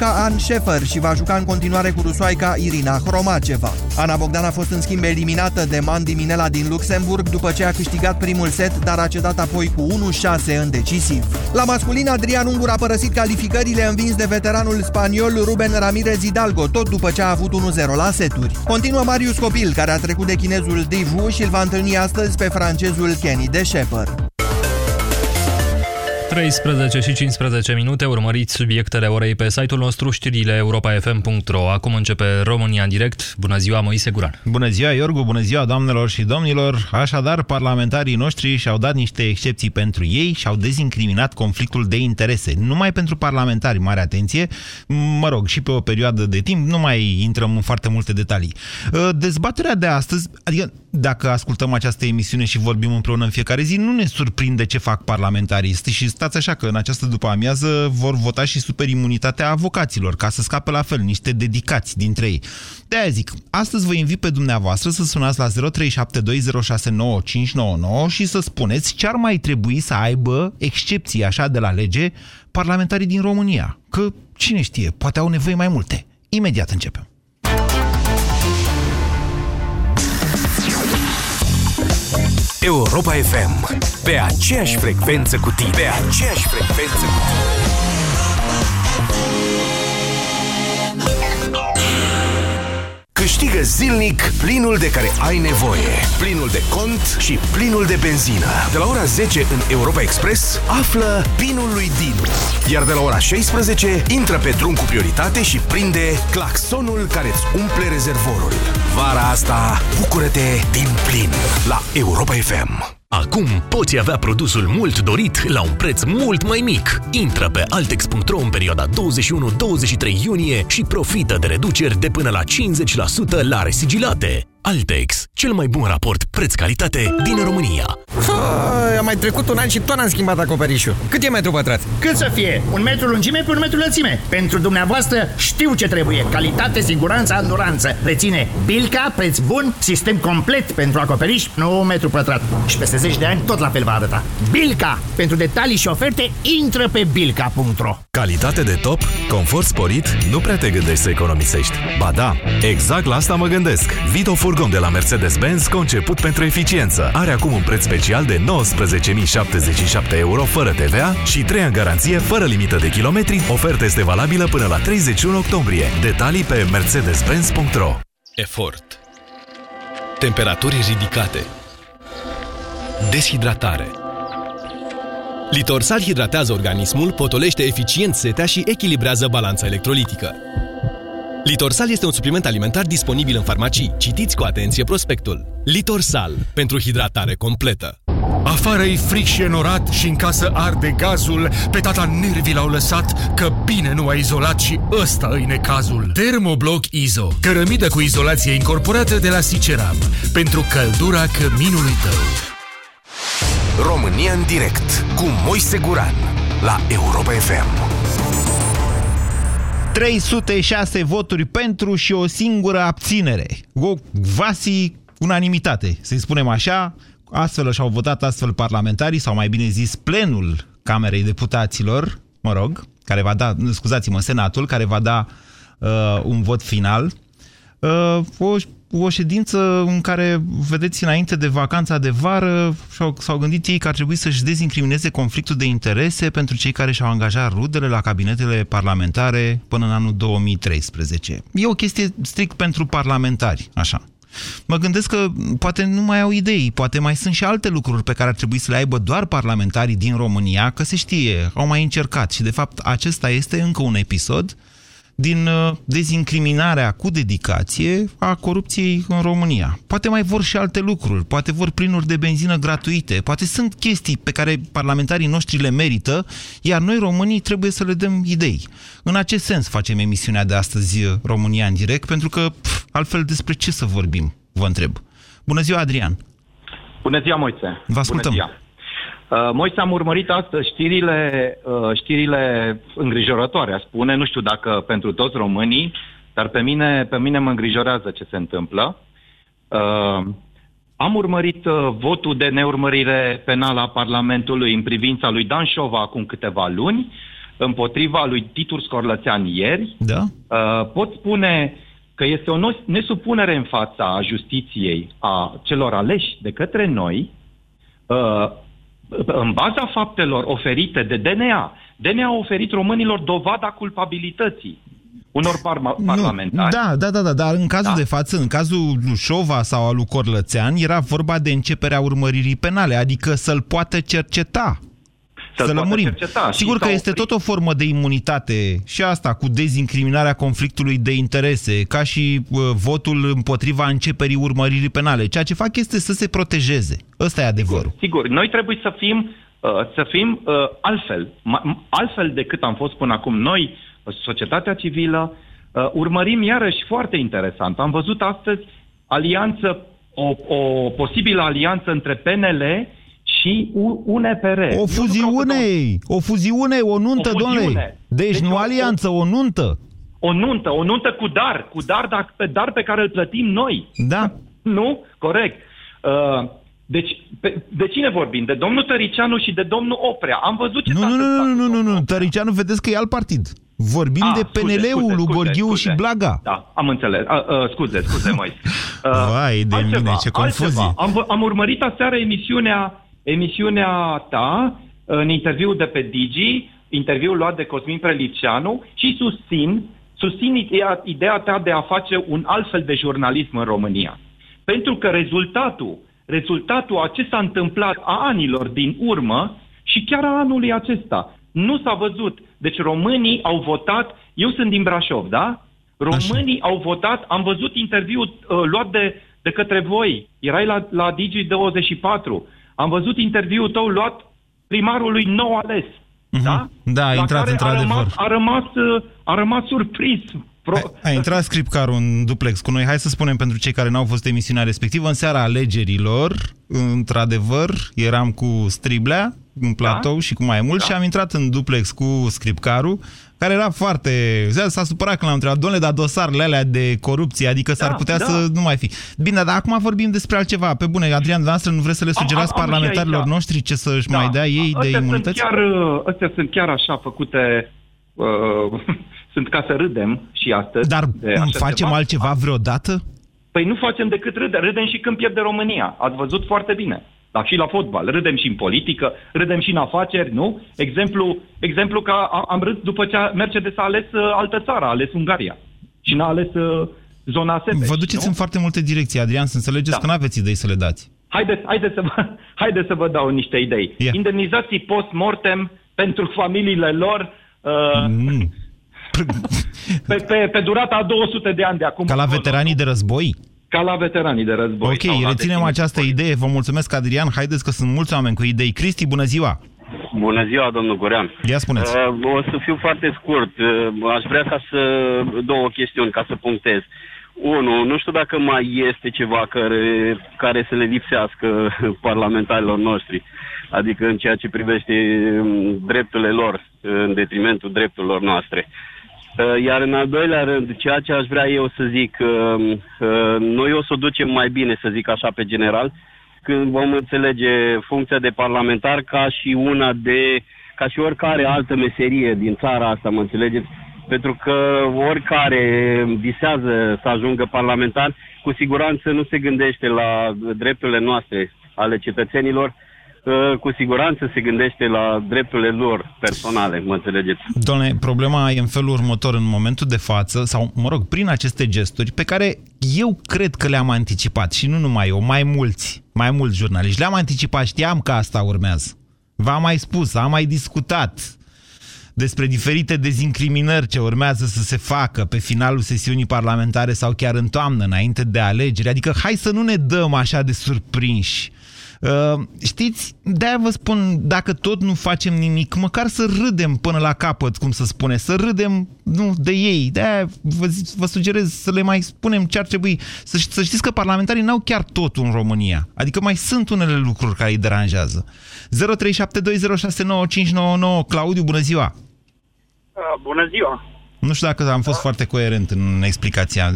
românca Ann Scheffer și va juca în continuare cu rusoaica Irina Hromaceva. Ana Bogdan a fost în schimb eliminată de Mandy Minela din Luxemburg după ce a câștigat primul set, dar a cedat apoi cu 1-6 în decisiv. La masculin, Adrian Ungur a părăsit calificările învins de veteranul spaniol Ruben Ramirez Hidalgo, tot după ce a avut 1-0 la seturi. Continuă Marius Copil, care a trecut de chinezul Divu și îl va întâlni astăzi pe francezul Kenny de Shepard. 13 și 15 minute, urmăriți subiectele orei pe site-ul nostru, știrile europa.fm.ro. Acum începe România în direct. Bună ziua, Moise Guran. Bună ziua, Iorgu, bună ziua, doamnelor și domnilor. Așadar, parlamentarii noștri și-au dat niște excepții pentru ei și au dezincriminat conflictul de interese. Numai pentru parlamentari, mare atenție, mă rog, și pe o perioadă de timp, nu mai intrăm în foarte multe detalii. Dezbaterea de astăzi, adică dacă ascultăm această emisiune și vorbim împreună în fiecare zi, nu ne surprinde ce fac parlamentarii și stați așa că în această după-amiază vor vota și superimunitatea avocaților, ca să scape la fel niște dedicați dintre ei. De-aia zic, astăzi vă invit pe dumneavoastră să sunați la 0372069599 și să spuneți ce ar mai trebui să aibă excepții așa de la lege parlamentarii din România. Că, cine știe, poate au nevoie mai multe. Imediat începem. Europa FM. Pe aceeași frecvență cu tine. Pe aceeași frecvență cu tine. Câștigă zilnic plinul de care ai nevoie. Plinul de cont și plinul de benzină. De la ora 10 în Europa Express, află pinul lui Dinu. Iar de la ora 16, intră pe drum cu prioritate și prinde claxonul care îți umple rezervorul. Vara asta, bucură-te din plin la Europa FM. Acum poți avea produsul mult dorit la un preț mult mai mic. Intră pe altex.ro în perioada 21-23 iunie și profită de reduceri de până la 50% la resigilate. Altex, cel mai bun raport preț-calitate din România. A mai trecut un an și tot am schimbat acoperișul. Cât e metru pătrat? Cât să fie? Un metru lungime pe un metru lățime. Pentru dumneavoastră știu ce trebuie. Calitate, siguranță, anduranță. Reține Bilca, preț bun, sistem complet pentru acoperiș, nu un metru pătrat. Și peste 10 de ani tot la fel va arăta. Bilca! Pentru detalii și oferte, intră pe bilca.ro Calitate de top, confort sporit, nu prea te gândești să economisești. Ba da, exact la asta mă gândesc. Vito furgon de la Mercedes-Benz conceput pentru eficiență. Are acum un preț special de 19.077 euro fără TVA și 3 ani garanție fără limită de kilometri. Oferta este valabilă până la 31 octombrie. Detalii pe mercedes-benz.ro Efort Temperaturi ridicate Deshidratare Litorsal hidratează organismul, potolește eficient setea și echilibrează balanța electrolitică. Litorsal este un supliment alimentar disponibil în farmacii. Citiți cu atenție prospectul. Litorsal. Pentru hidratare completă. Afară e fric și enorat și în casă arde gazul, pe tata nervii l-au lăsat că bine nu a izolat și ăsta îi necazul. Termobloc Izo, cărămidă cu izolație incorporată de la Siceram, pentru căldura căminului tău. România în direct cu Moise Guran la Europa FM. 306 voturi pentru și o singură abținere. O vasi unanimitate, să-i spunem așa. Astfel și-au votat astfel parlamentarii, sau mai bine zis plenul Camerei Deputaților, mă rog, care va da, scuzați-mă, Senatul, care va da uh, un vot final. Uh, o o ședință în care, vedeți, înainte de vacanța de vară, s-au gândit ei că ar trebui să-și dezincrimineze conflictul de interese pentru cei care și-au angajat rudele la cabinetele parlamentare până în anul 2013. E o chestie strict pentru parlamentari, așa. Mă gândesc că poate nu mai au idei, poate mai sunt și alte lucruri pe care ar trebui să le aibă doar parlamentarii din România, că se știe, au mai încercat și de fapt acesta este încă un episod din uh, dezincriminarea cu dedicație a corupției în România. Poate mai vor și alte lucruri, poate vor plinuri de benzină gratuite, poate sunt chestii pe care parlamentarii noștri le merită, iar noi românii trebuie să le dăm idei. În acest sens facem emisiunea de astăzi uh, România în direct, pentru că pf, altfel despre ce să vorbim, vă întreb. Bună ziua, Adrian! Bună ziua, Moise! Vă ascultăm! Bună ziua. Uh, Moise, am urmărit astăzi știrile, uh, știrile îngrijorătoare, aș spune, nu știu dacă pentru toți românii, dar pe mine, pe mine mă îngrijorează ce se întâmplă. Uh, am urmărit uh, votul de neurmărire penală a Parlamentului în privința lui Dan Șova acum câteva luni. împotriva lui Titur Scorlățean ieri, Da? uh, pot spune că este o nos- nesupunere în fața justiției a celor aleși de către noi, uh, în baza faptelor oferite de DNA. DNA a oferit românilor dovada culpabilității unor parma- parlamentari. Da, da, da, da, dar în cazul Da. de față, în cazul lui Șova sau al lui Corlățean, era vorba de începerea urmăririi penale, adică să-l poată cerceta. Să-l să poată lămurim. cerceta și Sigur că s-a este oprit. tot o formă de imunitate și asta cu dezincriminarea conflictului de interese, ca și uh, votul împotriva începerii urmăririi penale. Ceea ce fac este să se protejeze. Ăsta e adevărul. Sigur, noi trebuie să fim, uh, să fim uh, altfel, ma- altfel decât am fost până acum. Noi, uh, societatea civilă, uh, urmărim iarăși foarte interesant. Am văzut astăzi alianță, o, o posibilă alianță între PNL și U- UNPR. Eu O nu fuziune, o fuziune, o nuntă, O domnule. fuziune. Deci, Deci nu o- alianță, o nuntă. O nuntă, o nuntă cu dar, cu dar, dar, pe dar pe care îl plătim noi. Da. Nu? Corect. Uh, deci, pe, de cine vorbim? De domnul Tăricianu și de domnul Oprea. Am văzut ce Nu, s-a nu, nu, întâmplat nu, cu nu, nu, domnul nu. Oprea. Tăricianu, vedeți că e alt partid. Vorbim Ah, de scuze, PNL-ul scuze, lui scuze, Gorghiu scuze. și Blaga. Da, am înțeles. Uh, uh, scuze, scuze, Moise. Uh, Vai de mine, ce confuzie. Altceva. Am, vă- am urmărit aseară emisiunea, emisiunea ta în interviul de pe Digi, interviul luat de Cosmin Preliceanu și susțin, susțin ideea, ideea ta de a face un alt fel de jurnalism în România. Pentru că rezultatul, rezultatul a ce s-a întâmplat a anilor din urmă și chiar a anului acesta nu s-a văzut. Deci românii au votat, eu sunt din Brașov, da? Românii Așa. au votat, am văzut interviul uh, luat de, de către voi, erai la, la Digi24, am văzut interviul tău luat primarului nou ales, da? Da, a La intrat care într-adevăr. A rămas, a, rămas, uh, a rămas surprins. Pro... A, a intrat scripcarul în duplex cu noi. Hai să spunem pentru cei care n-au fost emisiunea respectivă. În seara alegerilor, într-adevăr, eram cu Striblea în platou și cu mai mult și am intrat în duplex cu scripcarul, care era foarte... S-a supărat când l-am întrebat, domnule, dar dosarele alea de corupție, adică s-ar Da, putea da. să nu mai fi. Bine, dar acum vorbim despre altceva. Pe bune, Adrian, dumneavoastră nu vreți să le Am- sugerați am- am și parlamentarilor aici. noștri ce să-și Da. mai dea ei de Astea sunt imunități? chiar, uh, astea sunt chiar așa făcute, uh, sunt ca să râdem și astăzi. Dar de așa facem ceva. altceva vreodată? Păi nu facem decât râde. Râdem și când pierde România. Ați văzut foarte bine. Dar și la fotbal. Râdem și în politică, râdem și în afaceri, nu? Exemplu, exemplu că a- am râs după ce a- Mercedes a ales uh, altă țară, a ales Ungaria. Și n-a ales uh, zona Sebeș, Vă duceți nu? în foarte multe direcții, Adrian, să înțelegeți Da. că nu aveți idei să le dați. Haideți, haideți, să vă, haideți să vă dau niște idei. Ia. Indemnizații post-mortem pentru familiile lor uh, Mm. pe, pe, pe durata a 200 de ani de acum. Ca la veteranii de război? Ca la veteranii de război. sau Ok, la reținem deținuți această idee. Vă mulțumesc, Adrian. Haideți că sunt mulți oameni cu idei. Cristi, bună ziua! Bună ziua, domnul Gorean. Ia spuneți. Uh, o să fiu foarte scurt. Uh, aș vrea ca să... două chestiuni ca să punctez. Unu, nu știu dacă mai este ceva care, care să le lipsească parlamentarilor noștri. Adică în ceea ce privește um, drepturile lor, în detrimentul drepturilor noastre. Uh, Iar în al doilea rând, ceea ce aș vrea eu să zic, uh, uh, noi o să o ducem mai bine, să zic așa, pe general, când vom înțelege funcția de parlamentar ca și una de, ca și oricare altă meserie din țara asta, mă înțelegeți? Pentru că oricare visează să ajungă parlamentar, cu siguranță nu se gândește la drepturile noastre ale cetățenilor, uh, cu siguranță se gândește la drepturile lor personale, mă înțelegeți? Doamne, problema e în felul următor. În momentul de față, sau, mă rog, prin aceste gesturi, pe care eu cred că le-am anticipat, și nu numai eu, mai mulți, mai mulți jurnaliști, le-am anticipat, știam că asta urmează. V-am mai spus, am mai discutat despre diferite dezincriminări ce urmează să se facă pe finalul sesiunii parlamentare sau chiar în toamnă, înainte de alegeri. Adică hai să nu ne dăm așa de surprinși. Uh, știți, de-aia vă spun, dacă tot nu facem nimic, măcar să râdem până la capăt, cum să spune, să râdem nu, de ei. De-aia vă, zi- vă sugerez să le mai spunem ce ar trebui. Să, ș- să știți că parlamentarii n-au chiar totul în România. Adică mai sunt unele lucruri care îi deranjează. 0372069599 Claudiu, bună ziua! Bună ziua! Nu știu dacă am fost foarte coerent în explicația.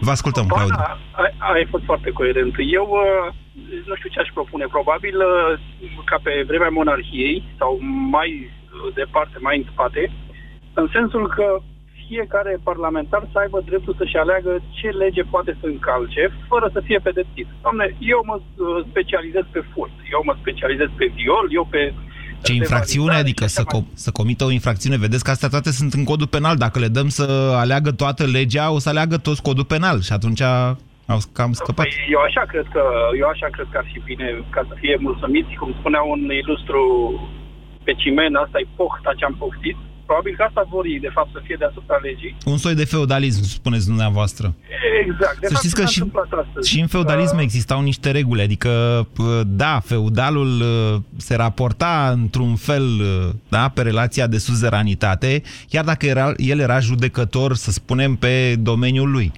Vă ascultăm, Claudiu. Da, ai, ai fost foarte coerent. Eu uh, nu știu ce aș propune. Probabil uh, ca pe vremea monarhiei sau mai departe, mai în spate, în sensul că fiecare parlamentar să aibă dreptul să-și aleagă ce lege poate să încalce, fără să fie pedepsit. Doamne, eu mă uh, specializez pe furt, eu mă specializez pe viol, eu pe... Ce infracțiune? Adică să, com- să comită o infracțiune? Vedeți că astea toate sunt în codul penal. Dacă le dăm să aleagă toată legea, o să aleagă toți codul penal și atunci au cam scăpat. Păi, eu așa cred că eu așa cred că ar fi bine ca să fie mulțumiți, cum spunea un ilustru pe cimen, asta e pohta ce am pohtit. Probabil că asta vor ei, de fapt, să fie deasupra legii. Un soi de feudalism, spuneți dumneavoastră. Exact. De Să fapt, știți ce că s-a și, întâmplat astăzi. și în feudalism Uh, existau niște reguli, adică, p- da, feudalul uh, se raporta într-un fel uh, da, pe relația de suzeranitate, chiar dacă era, el era judecător, să spunem, pe domeniul lui.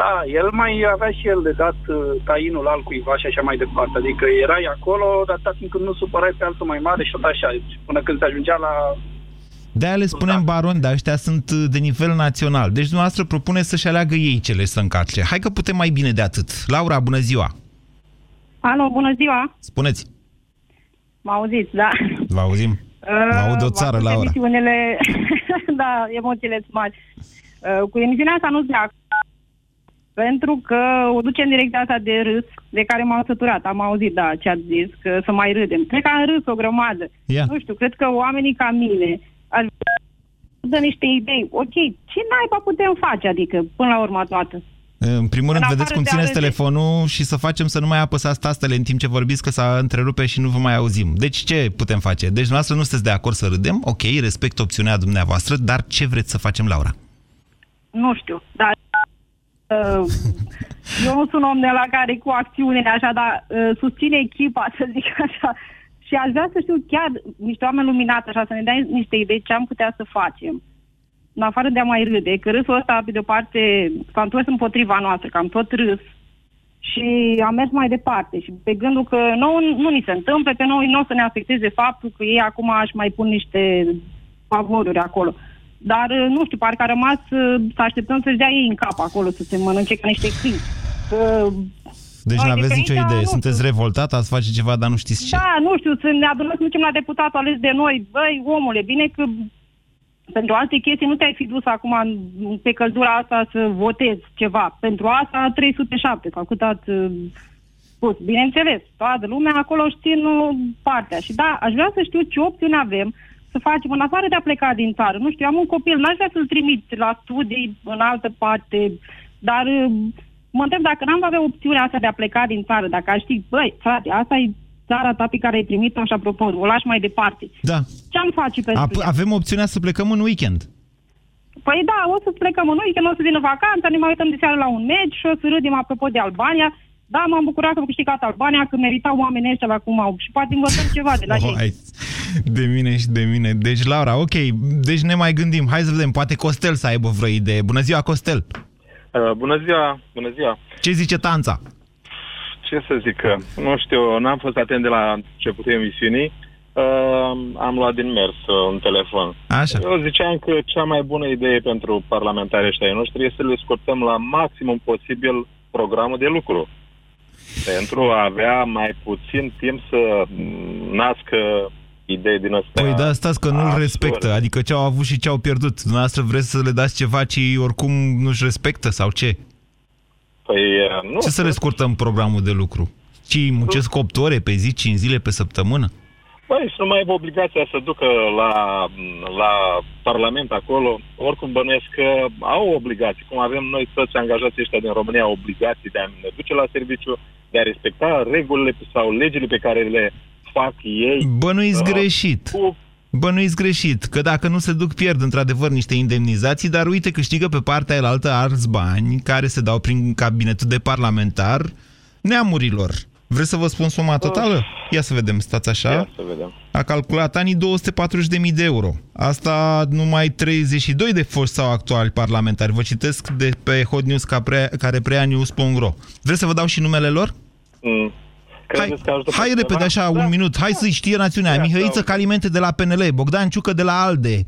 Da, el mai avea și el de dat uh, tainul al cuiva și așa mai departe. Adică erai acolo, dar atâta timp când nu supărai pe altul mai mare și tot așa, până când se ajungea la... De-aia le spunem baroni, dar ăștia sunt uh, de nivel național. Deci dumneavoastră propune să-și aleagă ei cele să încarce. Hai că putem mai bine de atât. Laura, bună ziua! Alo, bună ziua! Spuneți, Mă auziți, da? vă auzim? Vă aud o țară, Cu Laura. Emisiunile, da, emoțiile sunt mari. Uh, Cu emisiunea asta nu-ți de acord, pentru că o duce în direcția asta de râs, de care m-am săturat. Am auzit, da, ce ați zis, că să mai râdem. Cred că am râs o grămadă. Ia. Nu știu, cred că oamenii ca mine ar dă niște idei. Ok, ce naiba putem face, adică, până la urmă toată? În primul rând, În vedeți afară cum de a țineți râde. telefonul și să facem să nu mai apăsați tastele în timp ce vorbiți, că s-a întrerupe și nu vă mai auzim. Deci ce putem face? Deci dumneavoastră nu sunteți de acord să râdem, ok, respect opțiunea dumneavoastră, dar ce vreți să facem, Laura? nu știu, dar uh, eu nu sunt om de la care cu acțiunile așa, dar uh, susține echipa, să zic așa, și aș vrea să știu chiar niște oameni luminați așa, să ne dea niște idei ce am putea să facem. În afară de a mai râde, că râsul ăsta, pe de-o parte, s-a întors împotriva noastră, că am tot râs și am mers mai departe și pe gândul că nouă nu ni se întâmplă, pe noi nu o să ne afecteze faptul că ei acum aș mai pun niște favoruri acolo. Dar, uh, nu știu, parcă a rămas uh, să așteptăm să-și dea ei în cap acolo, să se mănânce ca niște câini. Că, Deci Noi nu de aveți pe nicio aici, idee, nu sunteți revoltat, ați face ceva, dar nu știți ce. da, nu știu, să ne adunăm să ducem la deputatul ales de noi. Băi, omule, bine că pentru alte chestii nu te-ai fi dus acum în- pe căldura asta să votezi ceva. Pentru asta 307, sau cât ați uh, spus. Bineînțeles, toată lumea acolo știe uh, partea. Și da, aș vrea să știu ce opțiuni avem să facem în afară de a pleca din țară. Nu știu, am un copil, n-aș vrea să-l trimit la studii în altă parte, dar uh, mă întreb dacă n-am avea opțiunea asta de a pleca din țară, dacă aș ști, băi, frate, asta e țara ta pe care ai primit-o și apropo, o lași mai departe. Da. Ce am face pentru Ap- ea? avem opțiunea să plecăm în weekend. Păi da, o să plecăm în weekend, o să vină vacanța, ne mai uităm de seară la un meci și o să râdem apropo de Albania. Da, m-am bucurat că au câștigat Albania, că meritau oamenii ăștia la cum au. Și poate învățăm ceva de la ei. Oh, hai, de mine și de mine. Deci, Laura, ok, deci ne mai gândim. Hai să vedem, poate Costel să aibă vreo idee. Bună ziua, Costel! Uh, bună ziua, bună ziua. Ce zice Tanța? Ce să zic, că, nu știu, n-am fost atent de la începutul emisiunii. Uh, am luat din mers uh, un telefon. Așa. Eu ziceam că cea mai bună idee pentru parlamentarii ăștia ai noștri este să le scurtăm la maximum posibil programul de lucru. Pentru a avea mai puțin timp să mm, nască idei din astea. Păi da, stați că nu-l absurde. respectă. Adică ce au avut și ce au pierdut. Dumneavoastră vreți să le dați ceva ce ei oricum nu-și respectă sau ce? Păi, uh, nu. Ce să le scurtăm programul de lucru? Ce îi muncesc 8 ore pe zi, 5 zile pe săptămână? Băi, și nu mai aibă obligația să ducă la, la Parlament acolo. Oricum bănuiesc că au obligații, cum avem noi toți angajații ăștia din România, obligații de a ne duce la serviciu, de a respecta regulile sau legile pe care le fac ei. Bănuiți Uh, greșit. Bănuiți greșit, că dacă nu se duc, pierd într-adevăr niște indemnizații, dar uite, câștigă pe partea aia alți bani care se dau prin cabinetul de parlamentar neamurilor. Vreți să vă spun suma totală? Ia să vedem, stați așa. Ia să vedem. A calculat anii 240.000 de euro. Asta numai 32 de foști sau actuali parlamentari. Vă citesc de pe Hot News ca pre, care preia news.ro. Vreți să vă dau și numele lor? Mm. Credeți că ajută pe Hai cineva? repede așa, un minut. Hai să știe națiunea. Ia, Mihăiță da. Calimente de la PNL, Bogdan Ciucă de la ALDE,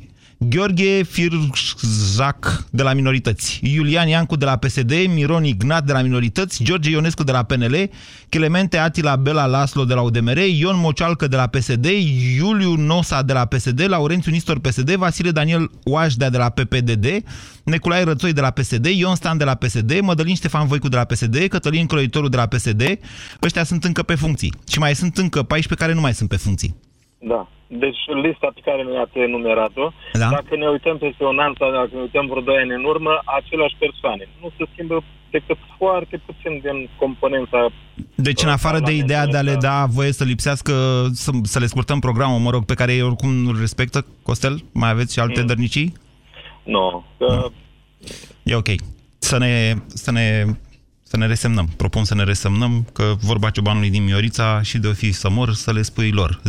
Gheorghe Firjac de la Minorități, Iulian Iancu de la PSD, Miron Ignat de la Minorități, George Ionescu de la PNL, Clemente Atila Bela Laslo de la UDMR, Ion Mocialcă de la PSD, Iuliu Nosa de la PSD, Laurențiu Nistor PSD, Vasile Daniel Oașdea de la PPDD, Neculae Rățoi de la PSD, Ion Stan de la PSD, Mădălin Ștefan Voicu de la PSD, Cătălin Croitorul de la PSD. Ăștia sunt încă pe funcții. Și mai sunt încă 14 care nu mai sunt pe funcții. Da. Deci lista pe care ne-ați enumerat-o, Da. dacă ne uităm peste un an sau dacă ne uităm vreo doi ani în urmă, aceleași persoane. Nu se schimbă decât foarte puțin din componența Deci, în afară de ideea de a le da voie să lipsească, să, să le scurtăm programul, mă rog, pe care ei oricum nu-l respectă, Costel, mai aveți și alte Mm. dărnicii? Nu. Că E ok. Să ne, să ne, să ne resemnăm. Propun să ne resemnăm că vorba ciobanului din Miorița și de o fi să mor, să le spui lor. 0372069599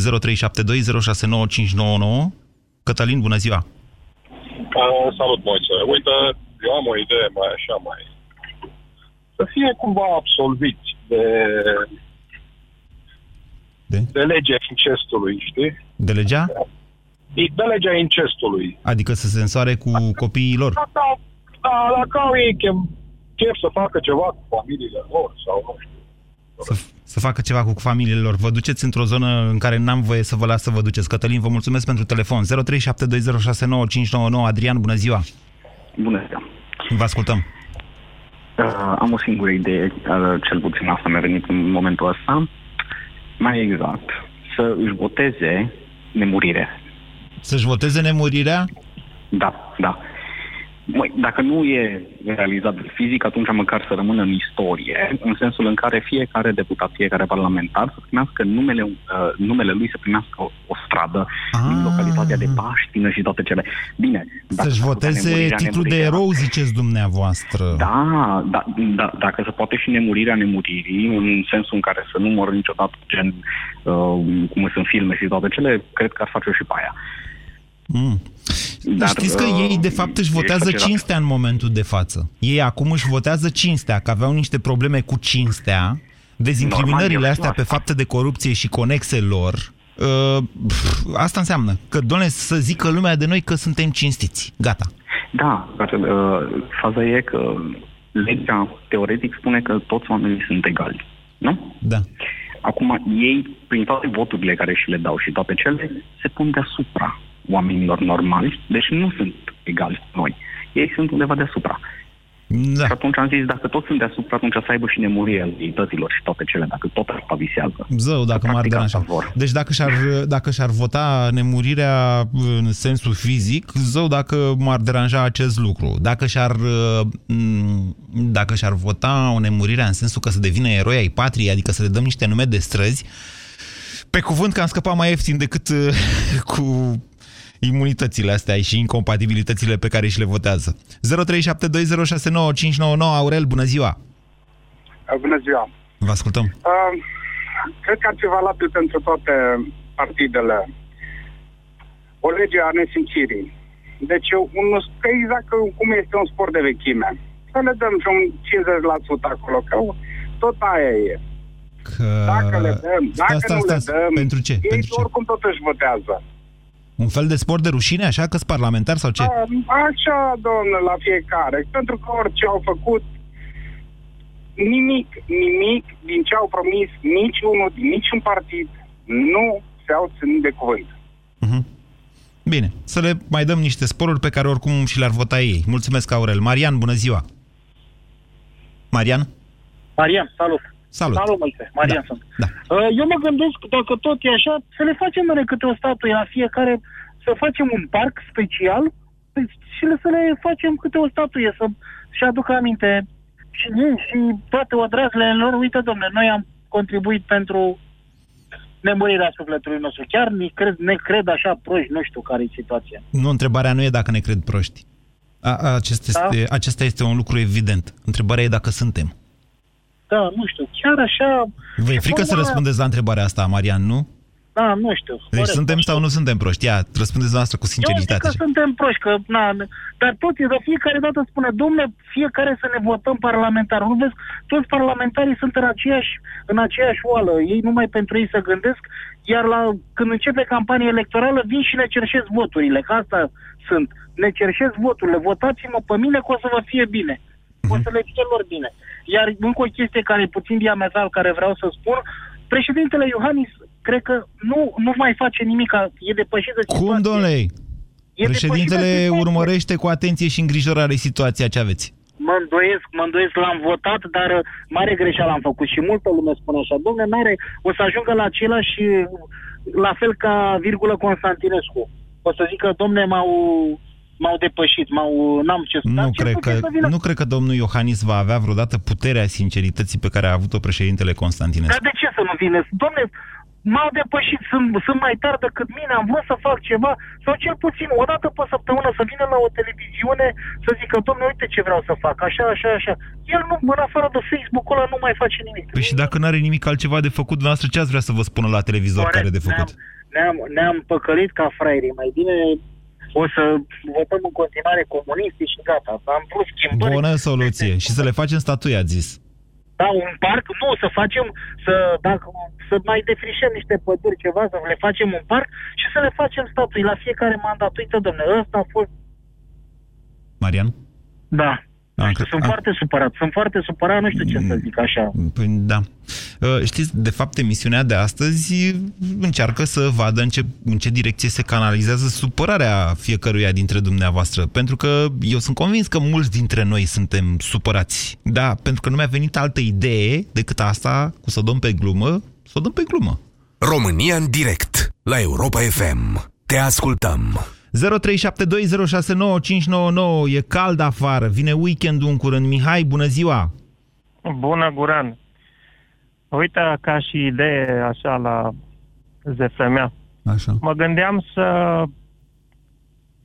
Cătălin, bună ziua! Uh, salut, Moise. Uite, eu am o idee mai așa, mai... Să fie cumva absolviți de... De? de legea incestului, știi? De legea? De legea incestului. Adică să se însoare cu copiii lor. Da, da, da, dacă au ei chef, chef să facă ceva cu familiile lor sau nu știu. Să, să facă ceva cu familiile lor. Vă duceți într-o zonă în care n-am voie să vă las să vă duceți. Cătălin, vă mulțumesc pentru telefon. 0372069599 Adrian, bună ziua! Bună ziua! Vă ascultăm. Uh, am o singură idee, uh, cel puțin asta mi-a venit în momentul ăsta. Mai exact, să își voteze nemurire. Să-și voteze nemurirea? Da, da. Măi, dacă nu e realizabil fizic, atunci măcar să rămână în istorie, în sensul în care fiecare deputat, fiecare parlamentar să primească numele, uh, numele lui să primească o, o stradă din localitatea de Paștină și toate cele. Bine, dacă Să-și s-ar putea voteze nemurirea, titlul de nemurirea- erou, ziceți dumneavoastră. Da, da, da, dacă se poate și nemurirea nemuririi, în sensul în care să nu mor niciodată, gen uh, cum sunt filme și toate cele, cred că ar face și pe aia. Mm. Dar, Știți că uh, ei, de fapt, își votează exagerat. cinstea în momentul de față. Ei acum își votează cinstea, că aveau niște probleme cu cinstea, dezincriminările Normal, astea pe fapte de corupție și conexe lor. Uh, pf, asta înseamnă că, doamne, să zică lumea de noi că suntem cinstiți. Gata. Da, dar uh, faza e că legea teoretic spune că toți oamenii sunt egali, nu? Da. Acum, ei, prin toate voturile care și le dau și toate cele, se pun deasupra oamenilor normali, deci nu sunt egali cu noi. Ei sunt undeva deasupra. Da. Și atunci am zis, dacă toți sunt deasupra, atunci să aibă și nemurirea leităților și toate cele, dacă tot asta visează. Zău, dacă m-ar deranja. Deci dacă și-ar, dacă și-ar vota nemurirea în sensul fizic, zău, dacă m-ar deranja acest lucru. Dacă și-ar, uh, m, dacă și-ar vota o nemurire în sensul că să devină eroi ai patriei, adică să le dăm niște nume de străzi, pe cuvânt că am scăpat mai ieftin decât uh, cu imunitățile astea și incompatibilitățile pe care și le votează. 0372069599 Aurel, bună ziua! Uh, Bună ziua! Vă ascultăm. Uh, cred că ar fi valabil pentru toate partidele o lege a nesimțirii. Deci, eu, un, că exact că cum este un sport de vechime. Să le dăm și un 50% acolo, că tot aia e. Că... Dacă le dăm, dacă Stați, nu stați, le stați. dăm, Pentru ce? ei Pentru ce? oricum tot își votează. Un fel de sport de rușine, așa că parlamentar sau ce? A, Așa, domnule, la fiecare. Pentru că orice au făcut, nimic, nimic din ce au promis niciunul, din niciun partid, nu se-au ținut de cuvânt. Bine, să le mai dăm niște sporuri pe care oricum și le-ar vota ei. Mulțumesc, Aurel. Marian, bună ziua! Marian? Marian, salut. Salut. Salut, Moise. Marian Da. sunt. Da. Uh, Eu mă gândesc, dacă tot e așa, să le facem mere câte o statuie la fiecare, să facem un parc special deci, și le- să le facem câte o statuie, să și aducă aminte și ei și toate odrazele lor. Uite, domnule, noi am contribuit pentru nemurirea sufletului nostru. Chiar ne cred, ne cred așa proști, nu știu care e situația. Nu, întrebarea nu e dacă ne cred proști. A, a, acest este, Da? Acesta este un lucru evident. Întrebarea e dacă suntem. Da, nu știu, chiar așa... Vă e frică să Acum- răspundeți la întrebarea asta, Marian, nu? Da, nu știu. Deci corect. suntem sau nu suntem proști? Ia, răspundeți noastră cu Eu zic sinceritate. că suntem proști, că, na, dar tot e de fiecare dată spune, domnule, fiecare să ne votăm parlamentar. Nu vezi, toți parlamentarii sunt în aceeași, în aceeași oală. Ei numai pentru ei să gândesc, iar la, când începe campania electorală, vin și ne cerșesc voturile, că asta sunt. Ne cerșesc voturile, votați-mă pe mine că o să vă fie bine. O să le fie lor bine. Iar încă o chestie care e puțin diametral, care vreau să spun, președintele Iohannis, cred că nu, nu mai face nimic, e depășit de Cum, situație. domnule? E Președintele depășită situația. urmărește cu atenție și îngrijorare situația ce aveți. Mă îndoiesc, mă îndoiesc, l-am votat, dar uh, mare greșeală am făcut și multă lume spune așa. Domne, n-are, o să ajungă la același, la fel ca virgulă Constantinescu. O să zică, domne, m-au, m-au depășit, m-au, n-am ce să dar Nu cel cred, puțin că, să vină- nu cred că domnul Iohannis va avea vreodată puterea sincerității pe care a avut-o președintele Constantinescu. Dar de ce să nu vine? Domne, m-au depășit, sunt, sunt mai tare decât mine, am vrut să fac ceva, sau cel puțin o dată pe săptămână să vină la o televiziune să zică, domne, uite ce vreau să fac, așa, așa, așa. El nu, în afară de Facebook-ul ăla, nu mai face nimic. Păi și dacă nu are nimic altceva de făcut, dumneavoastră ce ați vrea să vă spună la televizor Corect, care de făcut? Ne-am, ne-am păcălit ca fraierii, mai bine o să votăm în continuare comuniștii și gata. Am vrut schimbări. Bună soluție. Și să le facem statuie, ați zis. Da, un parc, nu, să facem, să, dacă, să mai defrișăm niște păduri, ceva, să le facem un parc și să le facem statui la fiecare mandat. Uite, domnule, ăsta a fost... Marian? Da. Am, Sunt foarte supărat, sunt foarte supărat, nu știu ce să zic așa. Păi, da. Uh, Știți, de fapt, emisiunea de astăzi încearcă să vadă în ce, în ce direcție se canalizează supărarea fiecăruia dintre dumneavoastră. Pentru că eu sunt convins că mulți dintre noi suntem supărați. Da, pentru că nu mi-a venit altă idee decât asta, cu să o dăm pe glumă, să o dăm pe glumă. România în direct la Europa FM. Te ascultăm. 0372069599 E cald afară, vine weekendul în curând. Mihai, bună ziua! Bună, Guran! Uite, ca și idee, așa, la ZFM, Așa. mă gândeam să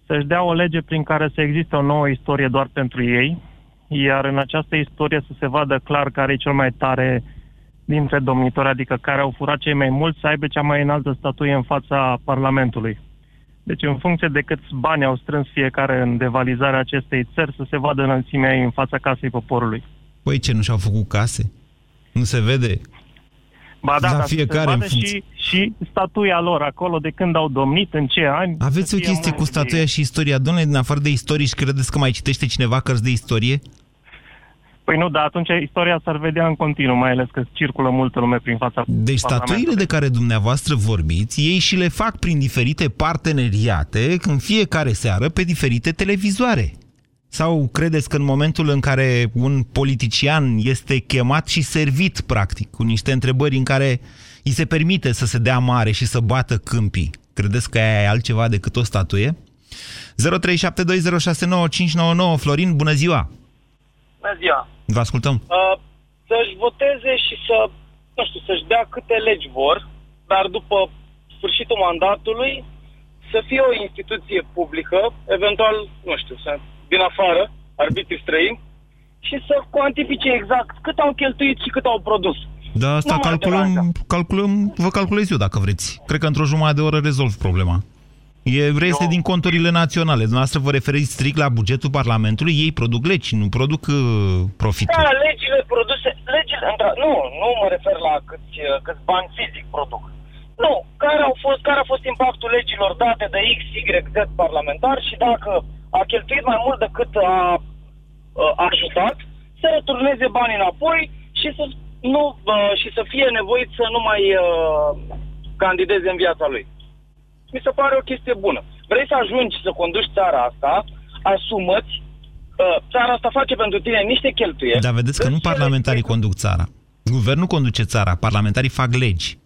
să-și dea o lege prin care să existe o nouă istorie doar pentru ei, iar în această istorie să se vadă clar care e cel mai tare dintre domnitori, adică care au furat cei mai mulți, să aibă cea mai înaltă statuie în fața Parlamentului. Deci, în funcție de câți bani au strâns fiecare în devalizarea acestei țări, să se vadă înălțimea ei în fața casei poporului. Păi ce, nu și-au făcut case? Nu se vede? Ba da, La dar fiecare să în se vadă funcție. și, și statuia lor acolo, de când au domnit, în ce ani. Aveți să o fie chestie mult cu statuia și istoria. Domnule, din afară de istorici, credeți că mai citește cineva cărți de istorie? Păi nu, dar atunci istoria s-ar vedea în continuu, mai ales că circulă multă lume prin fața Deci statuile de care dumneavoastră vorbiți, ei și le fac prin diferite parteneriate în fiecare seară pe diferite televizoare. Sau credeți că în momentul în care un politician este chemat și servit, practic, cu niște întrebări în care îi se permite să se dea mare și să bată câmpii, credeți că aia e altceva decât o statuie? 0372069599 Florin, bună ziua! Bună ziua! Vă ascultăm! Uh, să-și voteze și să, nu știu, să-și dea câte legi vor, dar după sfârșitul mandatului să fie o instituție publică, eventual, nu știu, să, din afară, arbitri străini, și să cuantifice exact cât au cheltuit și cât au produs. Da, asta Nu mă calculăm, deranjează. calculăm, vă calculez eu dacă vreți. Cred că într-o jumătate de oră rezolv problema. E, reiese din conturile naționale. Dumneavoastră vă referiți strict la bugetul Parlamentului, ei produc legi, nu produc uh, profituri. Da, legile produse, legile, întra- nu, nu mă refer la câți, uh, câți bani fizic produc. Nu, care, au fost, care a fost impactul legilor date de X, Y, Z parlamentar și dacă a cheltuit mai mult decât a, a ajutat, să returneze banii înapoi și să, nu, uh, și să fie nevoit să nu mai uh, candideze în viața lui. Mi se pare o chestie bună. Vrei să ajungi să conduci țara asta, asumăți, uh, țara asta face pentru tine niște cheltuieli. Dar vedeți că nu parlamentarii conduc țara. Guvernul conduce țara, parlamentarii fac legi.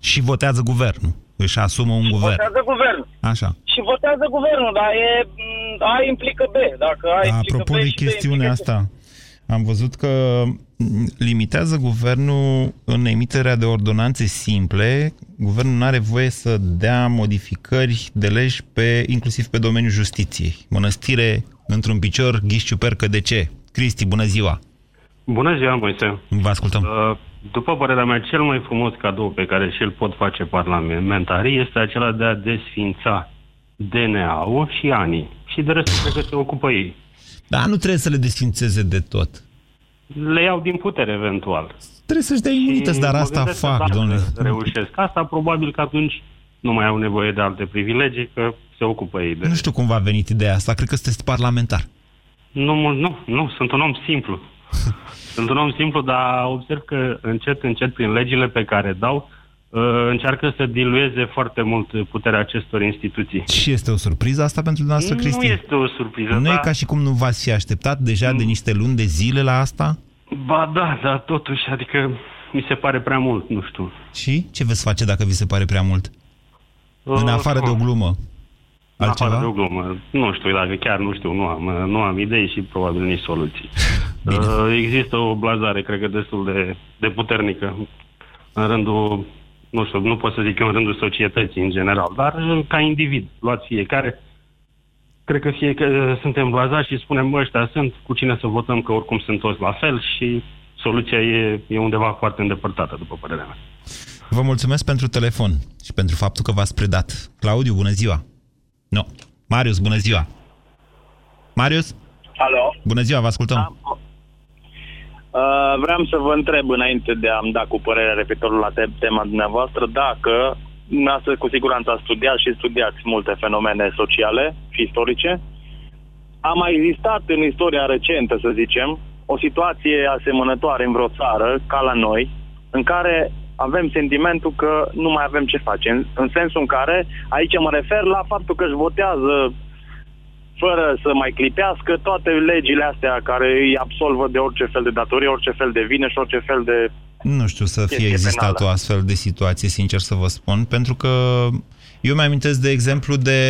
Și votează guvernul. Își asumă un guvern. Votează guvernul. Așa. Și votează guvernul, dar e, m, A implică B. Dacă A implică Apropo B de și B chestiunea implică C. asta, am văzut că mm, limitează guvernul în emiterea de ordonanțe simple. Guvernul nu are voie să dea modificări de legi pe, inclusiv pe domeniul justiției. Mănăstire într-un picior, ghișciu percă de ce? Cristi, bună ziua! Bună ziua, Moise. Vă ascultăm. Uh, După părerea mea, cel mai frumos cadou pe care și-l pot face parlamentarii este acela de a desfința DNA-ul și anii. Și de rest, cred că se ocupă ei. Dar nu trebuie să le desfințeze de tot. Le iau din putere, eventual. Trebuie să-și dea imunități, dar mă asta gândesc că fac, dacă domnule. reușesc asta, probabil că atunci nu mai au nevoie de alte privilegii, că se ocupă ei de... Nu știu cum v-a venit ideea asta, cred că sunteți parlamentar. Nu, mult, nu, nu, sunt un om simplu. sunt un om simplu, dar observ că încet, încet, prin legile pe care dau, uh, încearcă să dilueze foarte mult puterea acestor instituții. Și este o surpriză asta pentru dumneavoastră, Nu Cristi? este o surpriză, Nu e dar- ca și cum nu v-ați fi așteptat deja de niște luni de zile la asta? Ba da, dar totuși, adică mi se pare prea mult, nu știu. Și ce veți face dacă vi se pare prea mult? În afară de o glumă. În Altceva? afară de o glumă. Nu știu, dacă chiar nu știu, nu am, nu am idei și probabil nici soluții. Uh, Există o blazare, cred că destul de, de puternică în rândul, nu știu, nu pot să zic eu în rândul societății în general, dar uh, ca individ, luați fiecare, cred că fiecare suntem blazați și spunem, mă, ăștia sunt, cu cine să votăm, că oricum sunt toți la fel și soluția e, e undeva foarte îndepărtată, după părerea mea. Vă mulțumesc pentru telefon și pentru faptul că v-ați predat. Claudiu, bună ziua! Nu. Marius, bună ziua! Marius? Alo? Bună ziua, vă ascultăm. Uh, vreau să vă întreb înainte de a-mi da cu părerea referitor la te- tema dumneavoastră dacă dumneavoastră cu siguranță ați studiat și studiați multe fenomene sociale și istorice. A mai existat în istoria recentă, să zicem, o situație asemănătoare în vreo țară, ca la noi, în care avem sentimentul că nu mai avem ce face. În, în sensul în care, aici mă refer la faptul că își votează fără să mai clipească toate legile astea care îi absolvă de orice fel de datorie, orice fel de vină și orice fel de... Nu știu să fie Chestie existat penală. o astfel de situație, sincer să vă spun, pentru că eu mi-amintesc de exemplu de